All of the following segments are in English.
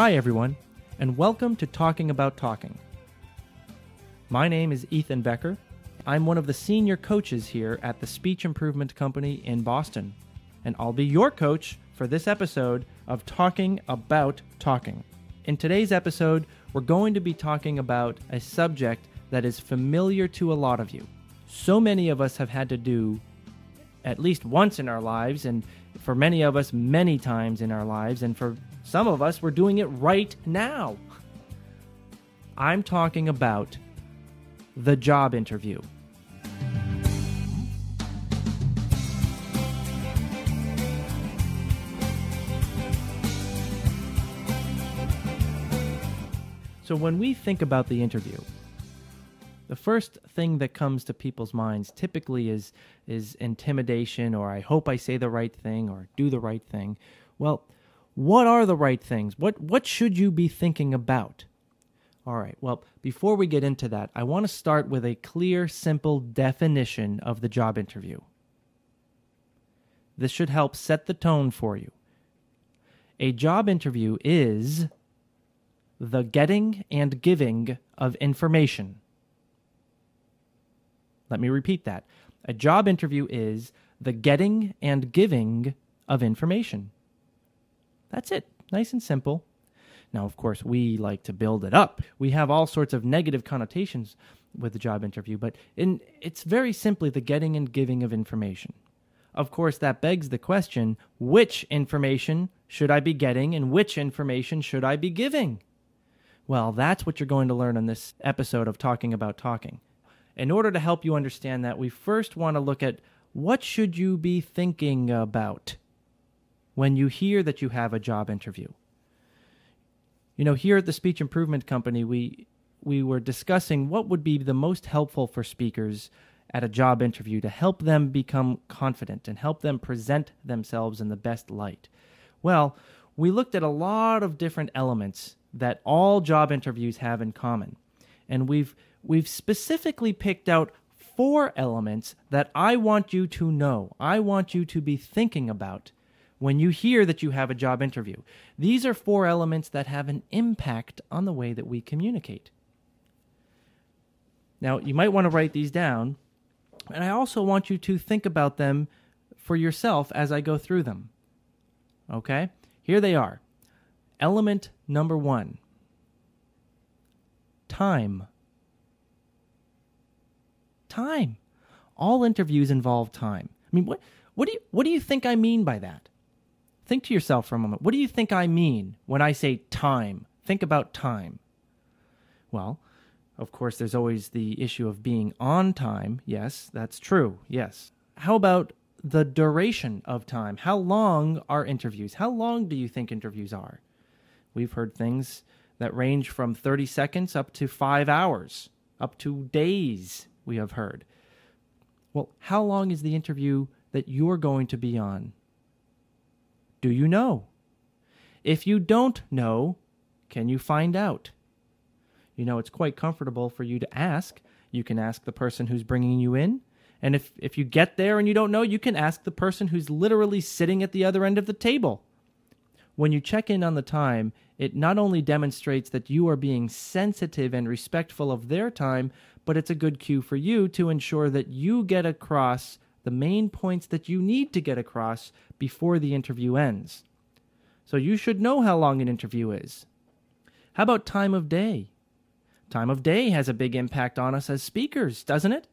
Hi, everyone, and welcome to Talking About Talking. My name is Ethan Becker. I'm one of the senior coaches here at the Speech Improvement Company in Boston, and I'll be your coach for this episode of Talking About Talking. In today's episode, we're going to be talking about a subject that is familiar to a lot of you. So many of us have had to do at least once in our lives, and for many of us, many times in our lives, and for some of us, we're doing it right now. I'm talking about the job interview. So, when we think about the interview, the first thing that comes to people's minds typically is is intimidation or I hope I say the right thing or do the right thing. Well, what are the right things? What what should you be thinking about? All right. Well, before we get into that, I want to start with a clear, simple definition of the job interview. This should help set the tone for you. A job interview is the getting and giving of information. Let me repeat that. A job interview is the getting and giving of information. That's it. Nice and simple. Now, of course, we like to build it up. We have all sorts of negative connotations with the job interview, but in, it's very simply the getting and giving of information. Of course, that begs the question which information should I be getting and which information should I be giving? Well, that's what you're going to learn in this episode of Talking About Talking. In order to help you understand that, we first want to look at what should you be thinking about when you hear that you have a job interview. You know, here at the Speech Improvement Company, we we were discussing what would be the most helpful for speakers at a job interview to help them become confident and help them present themselves in the best light. Well, we looked at a lot of different elements that all job interviews have in common. And we've we've specifically picked out four elements that I want you to know. I want you to be thinking about when you hear that you have a job interview. These are four elements that have an impact on the way that we communicate. Now, you might want to write these down, and I also want you to think about them for yourself as I go through them. Okay? Here they are. Element number one time. Time. All interviews involve time. I mean, what, what, do you, what do you think I mean by that? Think to yourself for a moment. What do you think I mean when I say time? Think about time. Well, of course, there's always the issue of being on time. Yes, that's true. Yes. How about the duration of time? How long are interviews? How long do you think interviews are? We've heard things that range from 30 seconds up to five hours, up to days, we have heard. Well, how long is the interview that you're going to be on? Do you know? If you don't know, can you find out? You know, it's quite comfortable for you to ask. You can ask the person who's bringing you in. And if, if you get there and you don't know, you can ask the person who's literally sitting at the other end of the table. When you check in on the time, it not only demonstrates that you are being sensitive and respectful of their time, but it's a good cue for you to ensure that you get across the main points that you need to get across before the interview ends. So you should know how long an interview is. How about time of day? Time of day has a big impact on us as speakers, doesn't it?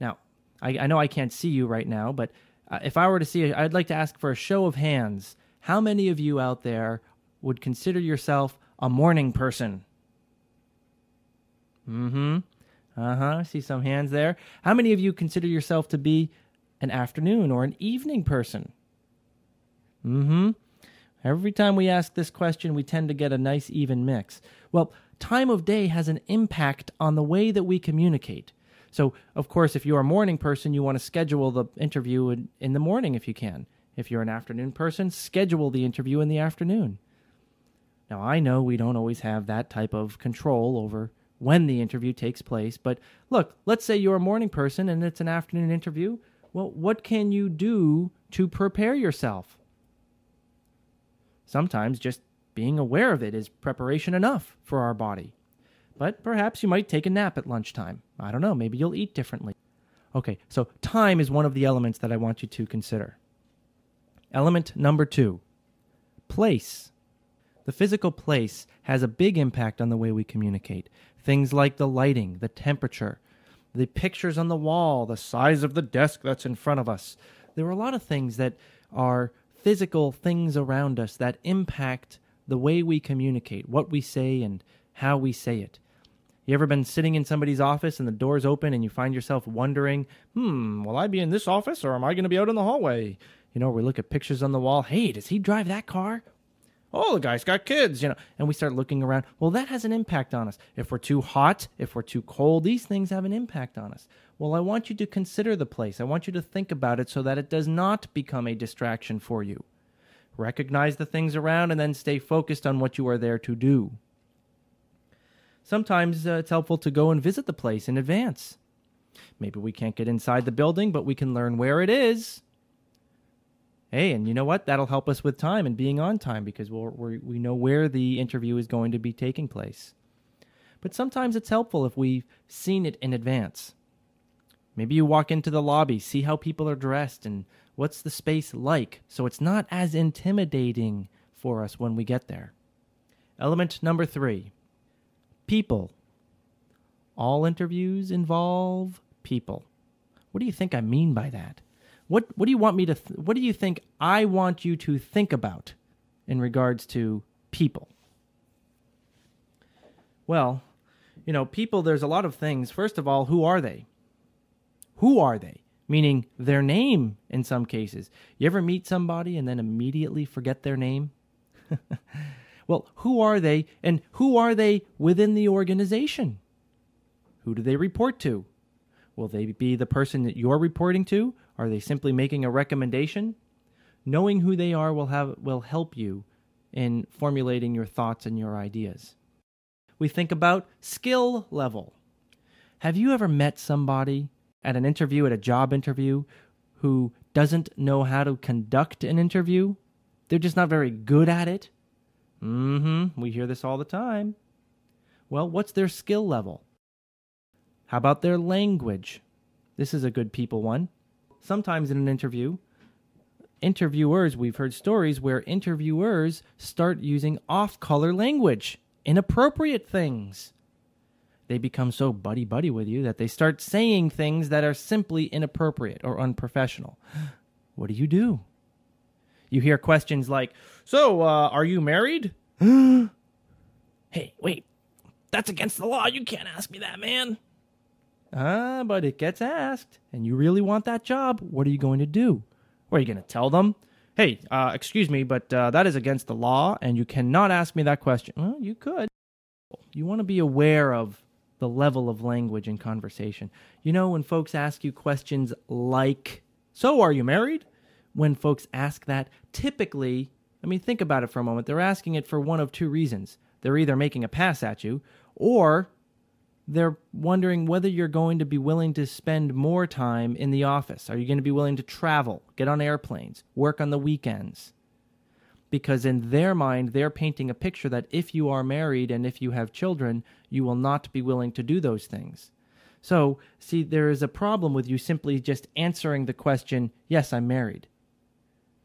Now, I, I know I can't see you right now, but uh, if I were to see you, I'd like to ask for a show of hands how many of you out there would consider yourself a morning person? Mm hmm. Uh huh. See some hands there. How many of you consider yourself to be an afternoon or an evening person? Mm hmm. Every time we ask this question, we tend to get a nice even mix. Well, time of day has an impact on the way that we communicate. So, of course, if you're a morning person, you want to schedule the interview in, in the morning if you can. If you're an afternoon person, schedule the interview in the afternoon. Now, I know we don't always have that type of control over when the interview takes place, but look, let's say you're a morning person and it's an afternoon interview. Well, what can you do to prepare yourself? Sometimes just being aware of it is preparation enough for our body. But perhaps you might take a nap at lunchtime. I don't know, maybe you'll eat differently. Okay, so time is one of the elements that I want you to consider. Element number two place. The physical place has a big impact on the way we communicate. Things like the lighting, the temperature, the pictures on the wall, the size of the desk that's in front of us. There are a lot of things that are physical things around us that impact the way we communicate, what we say, and how we say it. You ever been sitting in somebody's office and the door's open and you find yourself wondering, hmm, will I be in this office or am I going to be out in the hallway? You know, we look at pictures on the wall. Hey, does he drive that car? Oh, the guy's got kids, you know, and we start looking around. Well, that has an impact on us. If we're too hot, if we're too cold, these things have an impact on us. Well, I want you to consider the place. I want you to think about it so that it does not become a distraction for you. Recognize the things around and then stay focused on what you are there to do. Sometimes uh, it's helpful to go and visit the place in advance. Maybe we can't get inside the building, but we can learn where it is. Hey, and you know what? That'll help us with time and being on time because we'll, we we know where the interview is going to be taking place. But sometimes it's helpful if we've seen it in advance. Maybe you walk into the lobby, see how people are dressed, and what's the space like, so it's not as intimidating for us when we get there. Element number three people. All interviews involve people. What do you think I mean by that? What what do you want me to th- what do you think I want you to think about in regards to people? Well, you know, people there's a lot of things. First of all, who are they? Who are they? Meaning their name in some cases. You ever meet somebody and then immediately forget their name? well, who are they and who are they within the organization? Who do they report to? Will they be the person that you're reporting to? Are they simply making a recommendation? Knowing who they are will have will help you in formulating your thoughts and your ideas. We think about skill level. Have you ever met somebody at an interview, at a job interview, who doesn't know how to conduct an interview? They're just not very good at it. Mm hmm. We hear this all the time. Well, what's their skill level? How about their language? This is a good people one. Sometimes in an interview, interviewers, we've heard stories where interviewers start using off color language, inappropriate things they become so buddy buddy with you that they start saying things that are simply inappropriate or unprofessional. What do you do? You hear questions like, So, uh, are you married? hey, wait, that's against the law. You can't ask me that, man. Ah, but it gets asked, and you really want that job. What are you going to do? What are you going to tell them? Hey, uh, excuse me, but uh, that is against the law, and you cannot ask me that question. Well, you could. You want to be aware of the level of language in conversation. You know, when folks ask you questions like, So, are you married? When folks ask that, typically, I mean, think about it for a moment. They're asking it for one of two reasons. They're either making a pass at you, or they're wondering whether you're going to be willing to spend more time in the office. Are you going to be willing to travel, get on airplanes, work on the weekends? because in their mind, they're painting a picture that if you are married and if you have children, you will not be willing to do those things. So, see, there is a problem with you simply just answering the question, Yes, I'm married.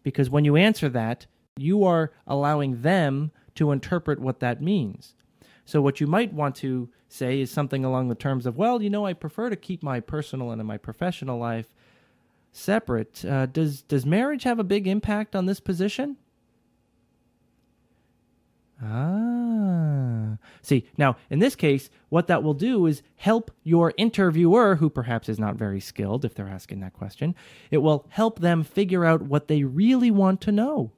Because when you answer that, you are allowing them to interpret what that means. So, what you might want to say is something along the terms of, Well, you know, I prefer to keep my personal and my professional life separate. Uh, does, does marriage have a big impact on this position? Ah. See, now in this case, what that will do is help your interviewer, who perhaps is not very skilled if they're asking that question, it will help them figure out what they really want to know,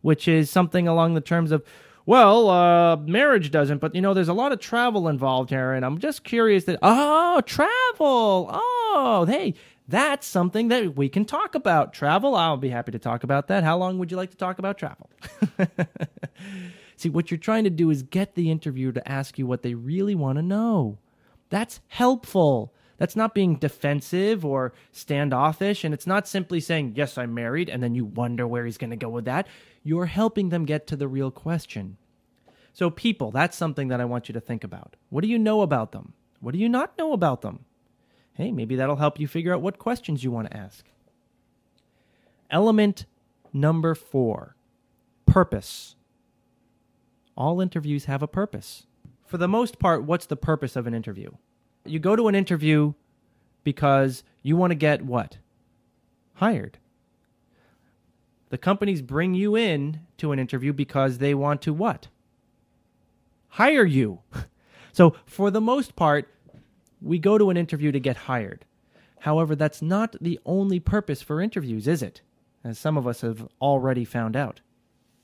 which is something along the terms of, well, uh, marriage doesn't, but you know, there's a lot of travel involved here, and I'm just curious that, oh, travel. Oh, hey, that's something that we can talk about. Travel, I'll be happy to talk about that. How long would you like to talk about travel? See, what you're trying to do is get the interviewer to ask you what they really want to know. That's helpful. That's not being defensive or standoffish, and it's not simply saying, Yes, I'm married, and then you wonder where he's going to go with that. You're helping them get to the real question. So, people, that's something that I want you to think about. What do you know about them? What do you not know about them? Hey, maybe that'll help you figure out what questions you want to ask. Element number four purpose. All interviews have a purpose. For the most part, what's the purpose of an interview? You go to an interview because you want to get what? Hired. The companies bring you in to an interview because they want to what? Hire you. so, for the most part, we go to an interview to get hired. However, that's not the only purpose for interviews, is it? As some of us have already found out.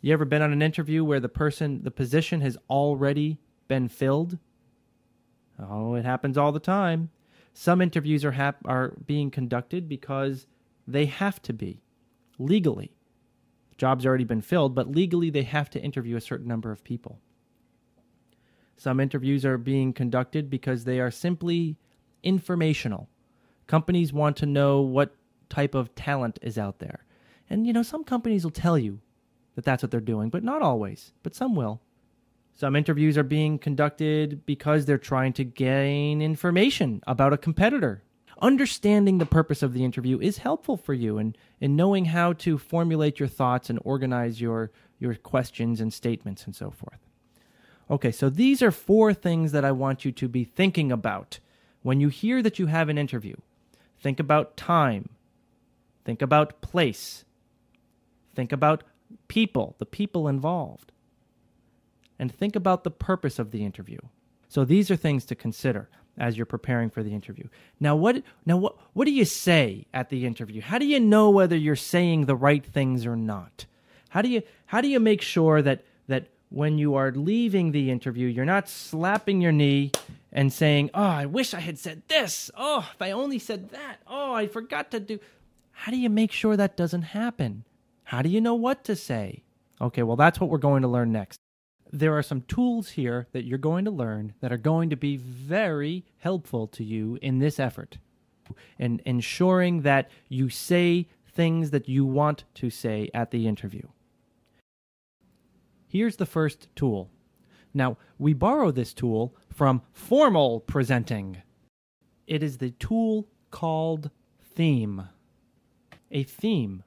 You ever been on an interview where the person, the position has already been filled? Oh, it happens all the time. Some interviews are hap- are being conducted because they have to be legally. Job's already been filled, but legally they have to interview a certain number of people. Some interviews are being conducted because they are simply informational. Companies want to know what type of talent is out there. And you know, some companies will tell you that that's what they're doing, but not always, but some will. Some interviews are being conducted because they're trying to gain information about a competitor understanding the purpose of the interview is helpful for you in, in knowing how to formulate your thoughts and organize your, your questions and statements and so forth. Okay, so these are four things that I want you to be thinking about when you hear that you have an interview. Think about time, think about place, think about people, the people involved, and think about the purpose of the interview. So these are things to consider as you're preparing for the interview. Now what now what what do you say at the interview? How do you know whether you're saying the right things or not? How do you how do you make sure that that when you are leaving the interview, you're not slapping your knee and saying, "Oh, I wish I had said this. Oh, if I only said that. Oh, I forgot to do." How do you make sure that doesn't happen? How do you know what to say? Okay, well that's what we're going to learn next there are some tools here that you're going to learn that are going to be very helpful to you in this effort and ensuring that you say things that you want to say at the interview. Here's the first tool. Now, we borrow this tool from formal presenting. It is the tool called theme. A theme.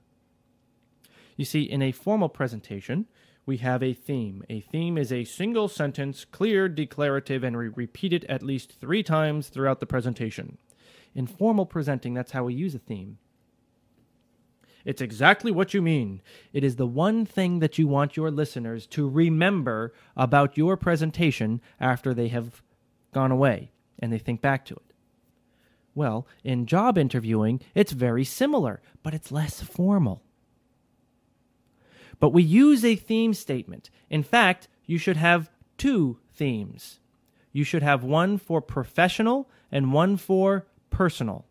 You see, in a formal presentation, we have a theme. A theme is a single sentence, clear, declarative, and we repeat it at least three times throughout the presentation. In formal presenting, that's how we use a theme. It's exactly what you mean. It is the one thing that you want your listeners to remember about your presentation after they have gone away and they think back to it. Well, in job interviewing, it's very similar, but it's less formal. But we use a theme statement. In fact, you should have two themes. You should have one for professional and one for personal.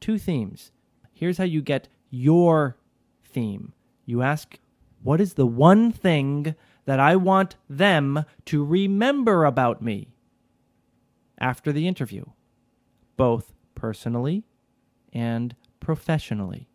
Two themes. Here's how you get your theme. You ask, What is the one thing that I want them to remember about me after the interview, both personally and professionally?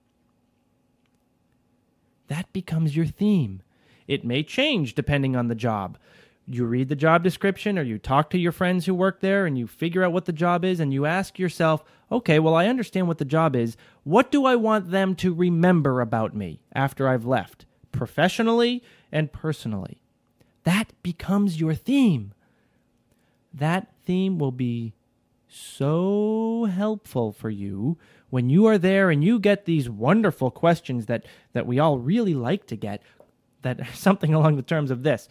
That becomes your theme. It may change depending on the job. You read the job description or you talk to your friends who work there and you figure out what the job is and you ask yourself, okay, well, I understand what the job is. What do I want them to remember about me after I've left, professionally and personally? That becomes your theme. That theme will be so helpful for you when you are there and you get these wonderful questions that that we all really like to get that something along the terms of this.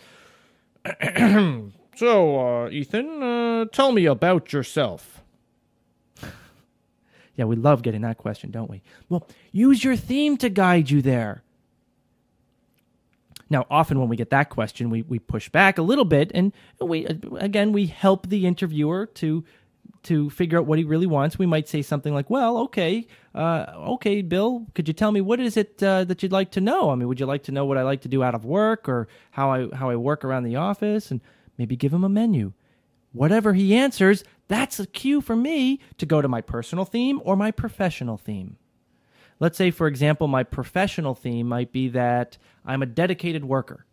So uh, ethan uh, tell me about yourself. Yeah we love getting that question don't we? Well use your theme to guide you there. Now, often when we get that question, we, we push back a little bit, and we again we help the interviewer to to figure out what he really wants, we might say something like, "Well, okay, uh, okay, Bill, could you tell me what is it uh, that you'd like to know? I mean, would you like to know what I like to do out of work, or how I how I work around the office, and maybe give him a menu." Whatever he answers, that's a cue for me to go to my personal theme or my professional theme. Let's say, for example, my professional theme might be that I'm a dedicated worker.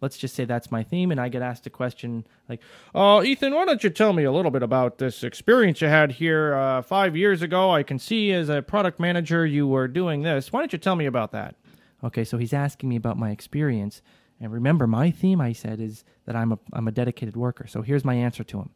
Let's just say that's my theme, and I get asked a question like, "Oh, Ethan, why don't you tell me a little bit about this experience you had here uh, five years ago? I can see as a product manager you were doing this. Why don't you tell me about that?" Okay, so he's asking me about my experience, and remember, my theme I said is that I'm a I'm a dedicated worker. So here's my answer to him.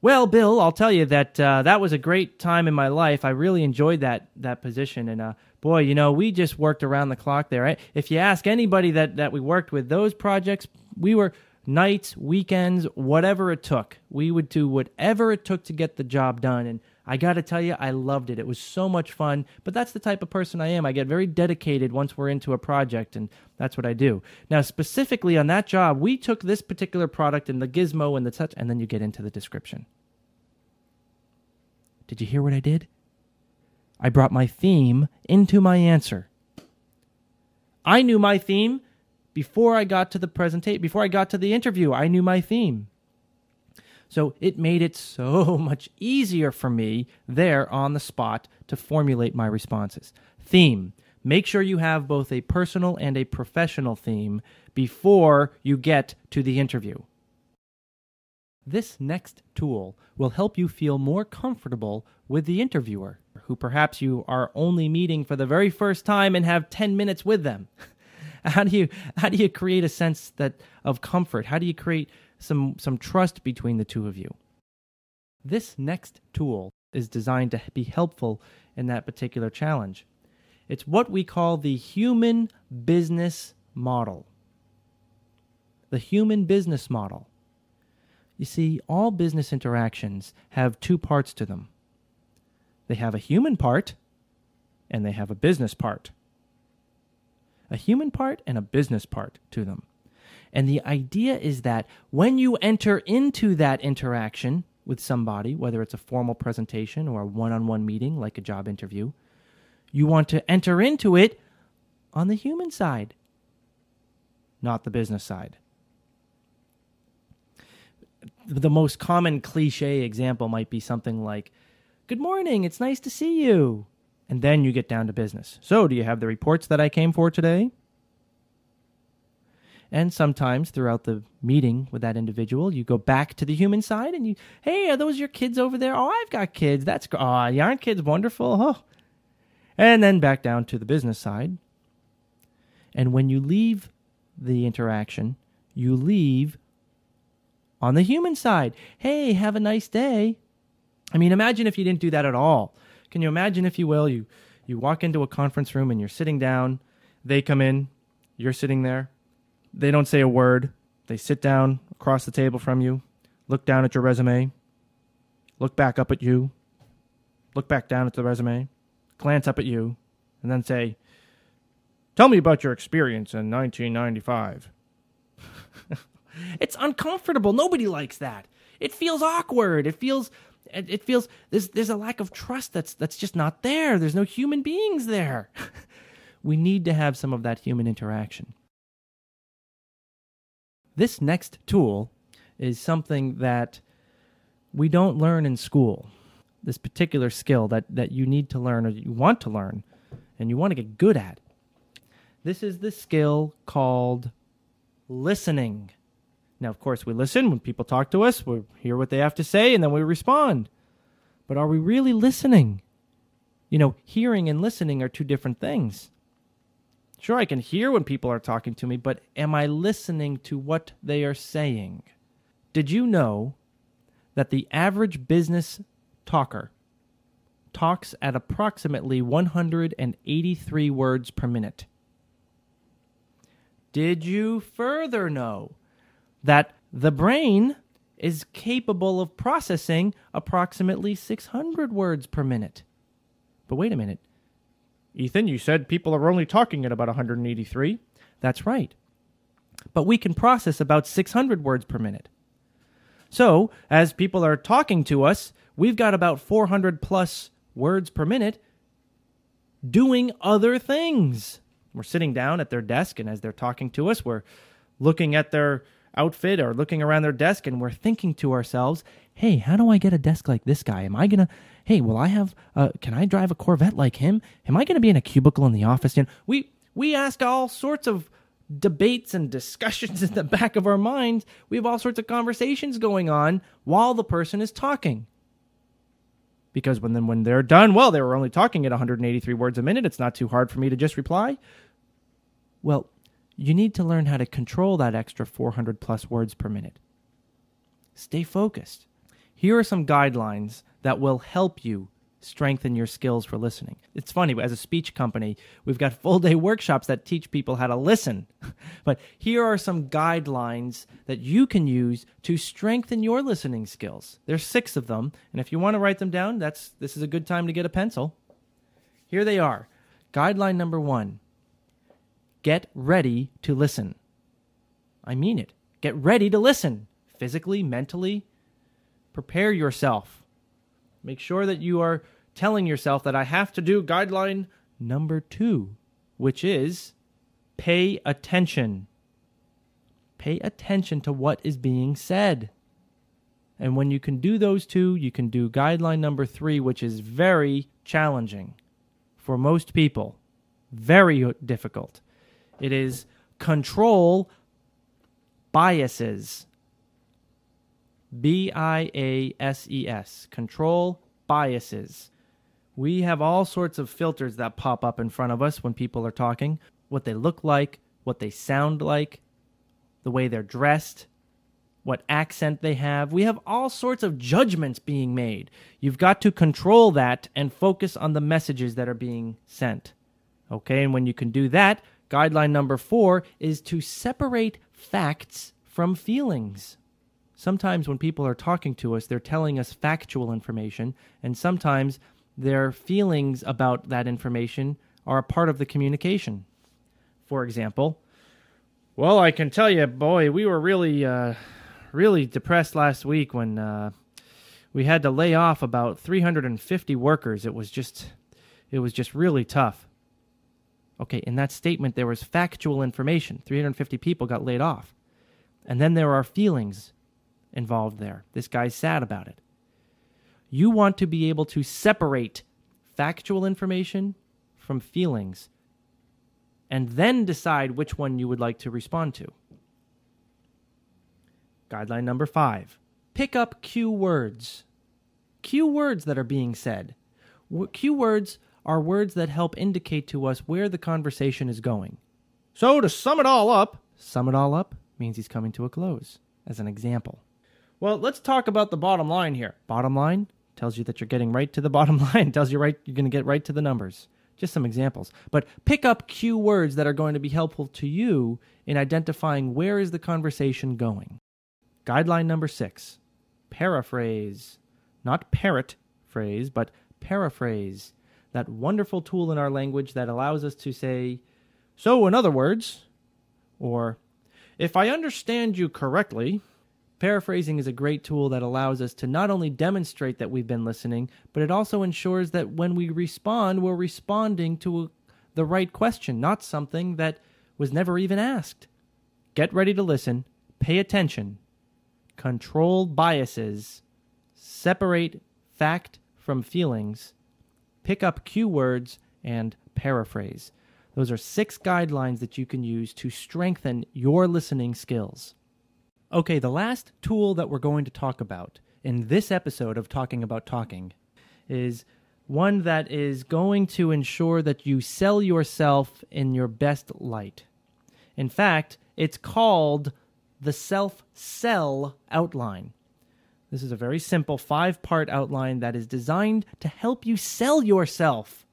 Well, Bill, I'll tell you that uh, that was a great time in my life. I really enjoyed that that position, and uh, boy, you know, we just worked around the clock there. Right? If you ask anybody that that we worked with those projects, we were nights, weekends, whatever it took. We would do whatever it took to get the job done, and I got to tell you, I loved it. It was so much fun. But that's the type of person I am. I get very dedicated once we're into a project, and that's what I do. Now, specifically on that job, we took this particular product and the gizmo and the touch, and then you get into the description. Did you hear what I did? I brought my theme into my answer. I knew my theme before I got to the presentation, before I got to the interview. I knew my theme. So it made it so much easier for me there on the spot to formulate my responses. Theme. Make sure you have both a personal and a professional theme before you get to the interview. This next tool will help you feel more comfortable with the interviewer, who perhaps you are only meeting for the very first time and have 10 minutes with them. how do you how do you create a sense that of comfort? How do you create some some trust between the two of you. This next tool is designed to be helpful in that particular challenge. It's what we call the human business model. The human business model. You see, all business interactions have two parts to them they have a human part and they have a business part. A human part and a business part to them. And the idea is that when you enter into that interaction with somebody, whether it's a formal presentation or a one on one meeting like a job interview, you want to enter into it on the human side, not the business side. The most common cliche example might be something like, Good morning, it's nice to see you. And then you get down to business. So, do you have the reports that I came for today? And sometimes throughout the meeting with that individual, you go back to the human side and you, hey, are those your kids over there? Oh, I've got kids. That's, oh, aren't kids wonderful? Oh. And then back down to the business side. And when you leave the interaction, you leave on the human side. Hey, have a nice day. I mean, imagine if you didn't do that at all. Can you imagine, if you will, you, you walk into a conference room and you're sitting down, they come in, you're sitting there, they don't say a word. They sit down across the table from you, look down at your resume, look back up at you, look back down at the resume, glance up at you, and then say, Tell me about your experience in 1995. it's uncomfortable. Nobody likes that. It feels awkward. It feels it feels there's there's a lack of trust that's that's just not there. There's no human beings there. we need to have some of that human interaction. This next tool is something that we don't learn in school. This particular skill that, that you need to learn or you want to learn and you want to get good at. This is the skill called listening. Now, of course, we listen when people talk to us, we hear what they have to say, and then we respond. But are we really listening? You know, hearing and listening are two different things. Sure, I can hear when people are talking to me, but am I listening to what they are saying? Did you know that the average business talker talks at approximately 183 words per minute? Did you further know that the brain is capable of processing approximately 600 words per minute? But wait a minute. Ethan, you said people are only talking at about 183. That's right. But we can process about 600 words per minute. So, as people are talking to us, we've got about 400 plus words per minute doing other things. We're sitting down at their desk, and as they're talking to us, we're looking at their outfit or looking around their desk, and we're thinking to ourselves, hey, how do I get a desk like this guy? Am I going to hey, will I have? Uh, can I drive a Corvette like him? Am I going to be in a cubicle in the office? And we we ask all sorts of debates and discussions in the back of our minds. We have all sorts of conversations going on while the person is talking. Because when then when they're done, well, they were only talking at 183 words a minute. It's not too hard for me to just reply. Well, you need to learn how to control that extra 400 plus words per minute. Stay focused. Here are some guidelines that will help you strengthen your skills for listening. It's funny, as a speech company, we've got full day workshops that teach people how to listen. but here are some guidelines that you can use to strengthen your listening skills. There's 6 of them, and if you want to write them down, that's this is a good time to get a pencil. Here they are. Guideline number 1. Get ready to listen. I mean it. Get ready to listen. Physically, mentally, prepare yourself Make sure that you are telling yourself that I have to do guideline number two, which is pay attention. Pay attention to what is being said. And when you can do those two, you can do guideline number three, which is very challenging for most people. Very difficult. It is control biases. B I A S E S. Control biases. We have all sorts of filters that pop up in front of us when people are talking what they look like, what they sound like, the way they're dressed, what accent they have. We have all sorts of judgments being made. You've got to control that and focus on the messages that are being sent. Okay, and when you can do that, guideline number four is to separate facts from feelings. Sometimes when people are talking to us, they're telling us factual information, and sometimes their feelings about that information are a part of the communication. For example, well, I can tell you, boy, we were really, uh, really depressed last week when uh, we had to lay off about 350 workers. It was just, it was just really tough. Okay, in that statement, there was factual information. 350 people got laid off. And then there are feelings involved there. This guy's sad about it. You want to be able to separate factual information from feelings and then decide which one you would like to respond to. Guideline number five pick up cue words. Cue words that are being said. Cue words are words that help indicate to us where the conversation is going. So, to sum it all up, sum it all up means he's coming to a close, as an example. Well, let's talk about the bottom line here. Bottom line tells you that you're getting right to the bottom line, tells you right you're going to get right to the numbers. Just some examples. But pick up cue words that are going to be helpful to you in identifying where is the conversation going. Guideline number 6. Paraphrase. Not parrot phrase, but paraphrase. That wonderful tool in our language that allows us to say, so in other words, or if I understand you correctly, Paraphrasing is a great tool that allows us to not only demonstrate that we've been listening, but it also ensures that when we respond, we're responding to a, the right question, not something that was never even asked. Get ready to listen, pay attention, control biases, separate fact from feelings, pick up cue words, and paraphrase. Those are six guidelines that you can use to strengthen your listening skills. Okay, the last tool that we're going to talk about in this episode of Talking About Talking is one that is going to ensure that you sell yourself in your best light. In fact, it's called the self sell outline. This is a very simple five part outline that is designed to help you sell yourself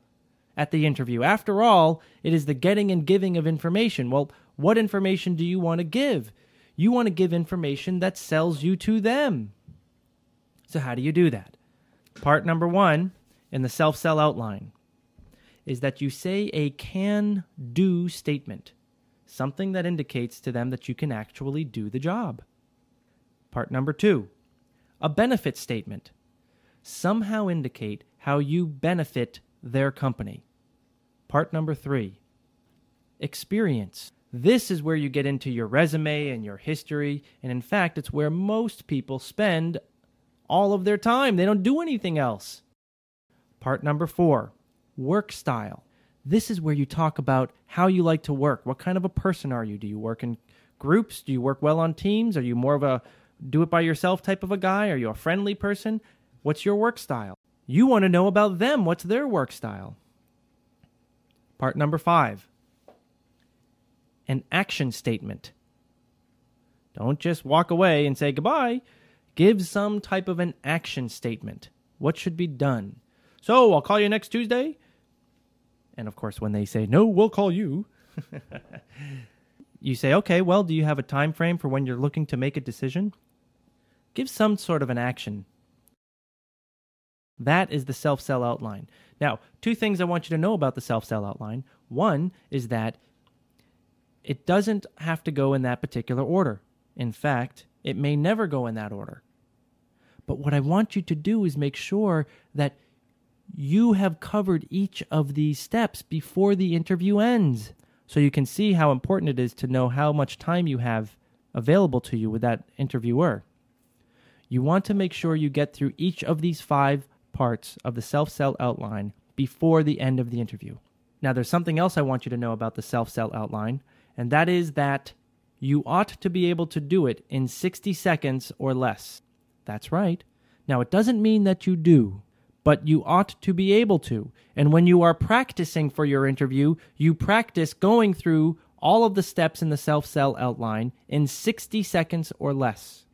at the interview. After all, it is the getting and giving of information. Well, what information do you want to give? You want to give information that sells you to them. So, how do you do that? Part number one in the self sell outline is that you say a can do statement, something that indicates to them that you can actually do the job. Part number two, a benefit statement. Somehow indicate how you benefit their company. Part number three, experience. This is where you get into your resume and your history, and in fact, it's where most people spend all of their time. They don't do anything else. Part number four work style. This is where you talk about how you like to work. What kind of a person are you? Do you work in groups? Do you work well on teams? Are you more of a do it by yourself type of a guy? Are you a friendly person? What's your work style? You want to know about them. What's their work style? Part number five an action statement. Don't just walk away and say goodbye. Give some type of an action statement. What should be done? So, I'll call you next Tuesday. And of course, when they say, no, we'll call you, you say, okay, well, do you have a time frame for when you're looking to make a decision? Give some sort of an action. That is the self sell outline. Now, two things I want you to know about the self sell outline. One is that it doesn't have to go in that particular order. In fact, it may never go in that order. But what I want you to do is make sure that you have covered each of these steps before the interview ends. So you can see how important it is to know how much time you have available to you with that interviewer. You want to make sure you get through each of these five parts of the self sell outline before the end of the interview. Now, there's something else I want you to know about the self sell outline, and that is that you ought to be able to do it in 60 seconds or less. That's right. Now, it doesn't mean that you do, but you ought to be able to. And when you are practicing for your interview, you practice going through all of the steps in the self sell outline in 60 seconds or less.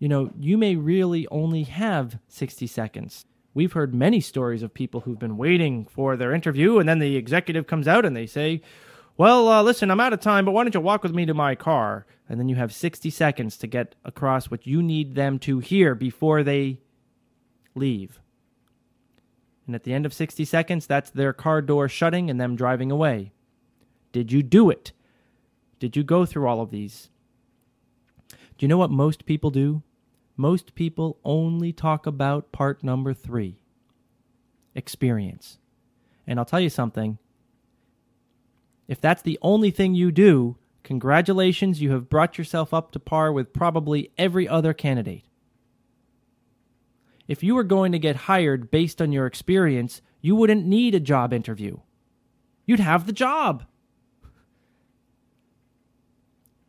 You know, you may really only have 60 seconds. We've heard many stories of people who've been waiting for their interview, and then the executive comes out and they say, well, uh, listen, I'm out of time, but why don't you walk with me to my car? And then you have 60 seconds to get across what you need them to hear before they leave. And at the end of 60 seconds, that's their car door shutting and them driving away. Did you do it? Did you go through all of these? Do you know what most people do? Most people only talk about part number three experience. And I'll tell you something if that's the only thing you do, congratulations, you have brought yourself up to par with probably every other candidate. If you were going to get hired based on your experience, you wouldn't need a job interview. You'd have the job.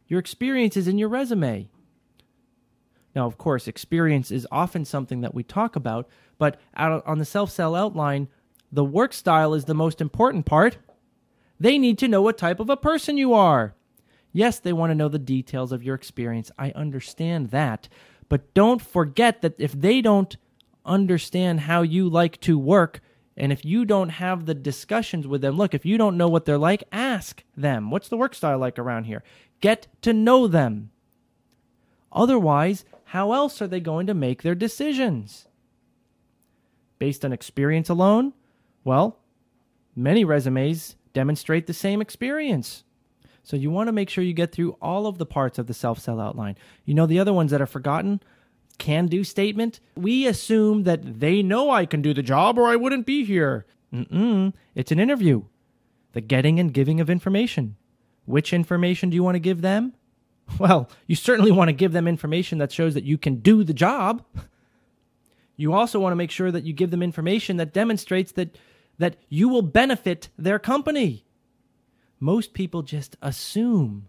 Your experience is in your resume. Now, of course, experience is often something that we talk about, but out on the self sell outline, the work style is the most important part. They need to know what type of a person you are. Yes, they want to know the details of your experience. I understand that. But don't forget that if they don't understand how you like to work, and if you don't have the discussions with them, look, if you don't know what they're like, ask them. What's the work style like around here? Get to know them. Otherwise, how else are they going to make their decisions? Based on experience alone? Well, many resumes demonstrate the same experience. So you want to make sure you get through all of the parts of the self sell outline. You know, the other ones that are forgotten can do statement. We assume that they know I can do the job or I wouldn't be here. Mm-mm. It's an interview. The getting and giving of information. Which information do you want to give them? Well, you certainly want to give them information that shows that you can do the job. You also want to make sure that you give them information that demonstrates that that you will benefit their company. Most people just assume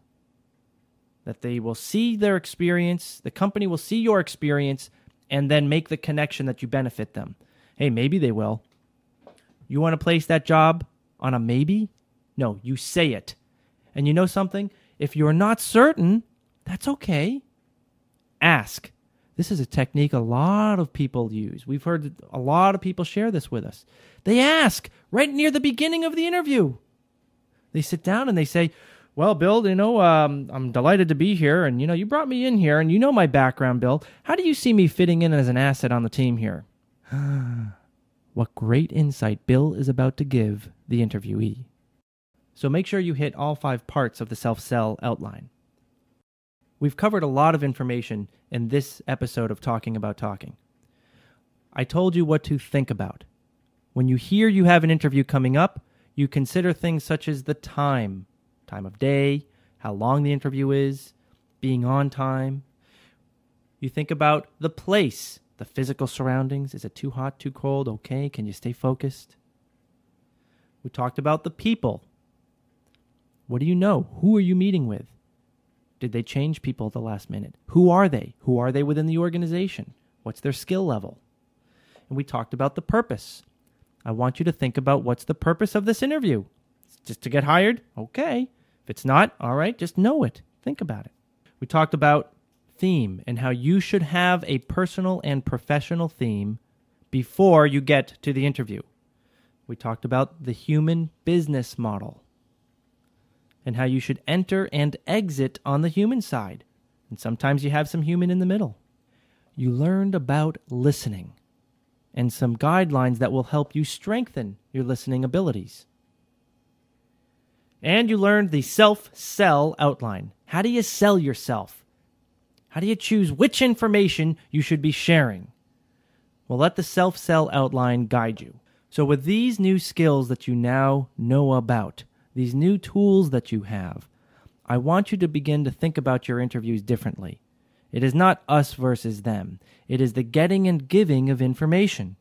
that they will see their experience, the company will see your experience, and then make the connection that you benefit them. Hey, maybe they will. You want to place that job on a maybe? No, you say it. And you know something? If you're not certain, that's okay. Ask. This is a technique a lot of people use. We've heard a lot of people share this with us. They ask right near the beginning of the interview. They sit down and they say, Well, Bill, you know, um, I'm delighted to be here. And, you know, you brought me in here and you know my background, Bill. How do you see me fitting in as an asset on the team here? what great insight Bill is about to give the interviewee. So make sure you hit all five parts of the self sell outline. We've covered a lot of information in this episode of Talking About Talking. I told you what to think about. When you hear you have an interview coming up, you consider things such as the time, time of day, how long the interview is, being on time. You think about the place, the physical surroundings. Is it too hot, too cold? Okay, can you stay focused? We talked about the people. What do you know? Who are you meeting with? Did they change people at the last minute? Who are they? Who are they within the organization? What's their skill level? And we talked about the purpose. I want you to think about what's the purpose of this interview. It's just to get hired? Okay. If it's not, all right, just know it. Think about it. We talked about theme and how you should have a personal and professional theme before you get to the interview. We talked about the human business model and how you should enter and exit on the human side. And sometimes you have some human in the middle. You learned about listening and some guidelines that will help you strengthen your listening abilities. And you learned the self sell outline. How do you sell yourself? How do you choose which information you should be sharing? Well, let the self sell outline guide you. So, with these new skills that you now know about, these new tools that you have, I want you to begin to think about your interviews differently. It is not us versus them, it is the getting and giving of information.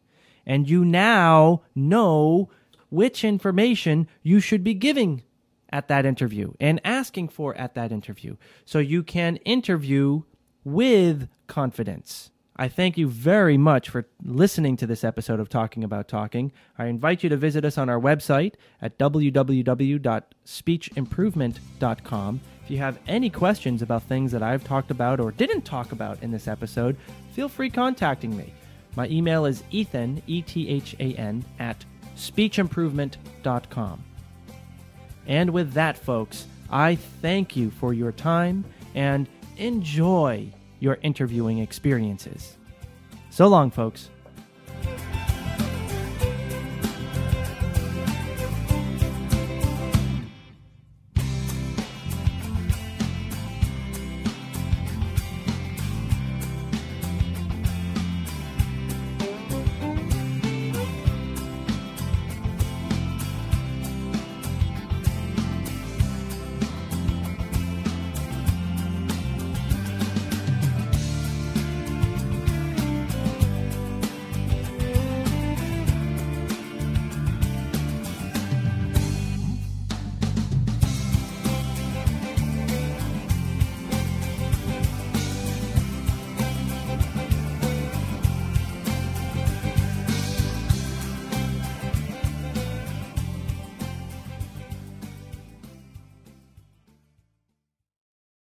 And you now know which information you should be giving at that interview and asking for at that interview so you can interview with confidence. I thank you very much for listening to this episode of Talking About Talking. I invite you to visit us on our website at www.speechimprovement.com. If you have any questions about things that I've talked about or didn't talk about in this episode, feel free contacting me. My email is ethan, E T H A N, at speechimprovement.com. And with that, folks, I thank you for your time and enjoy your interviewing experiences. So long, folks.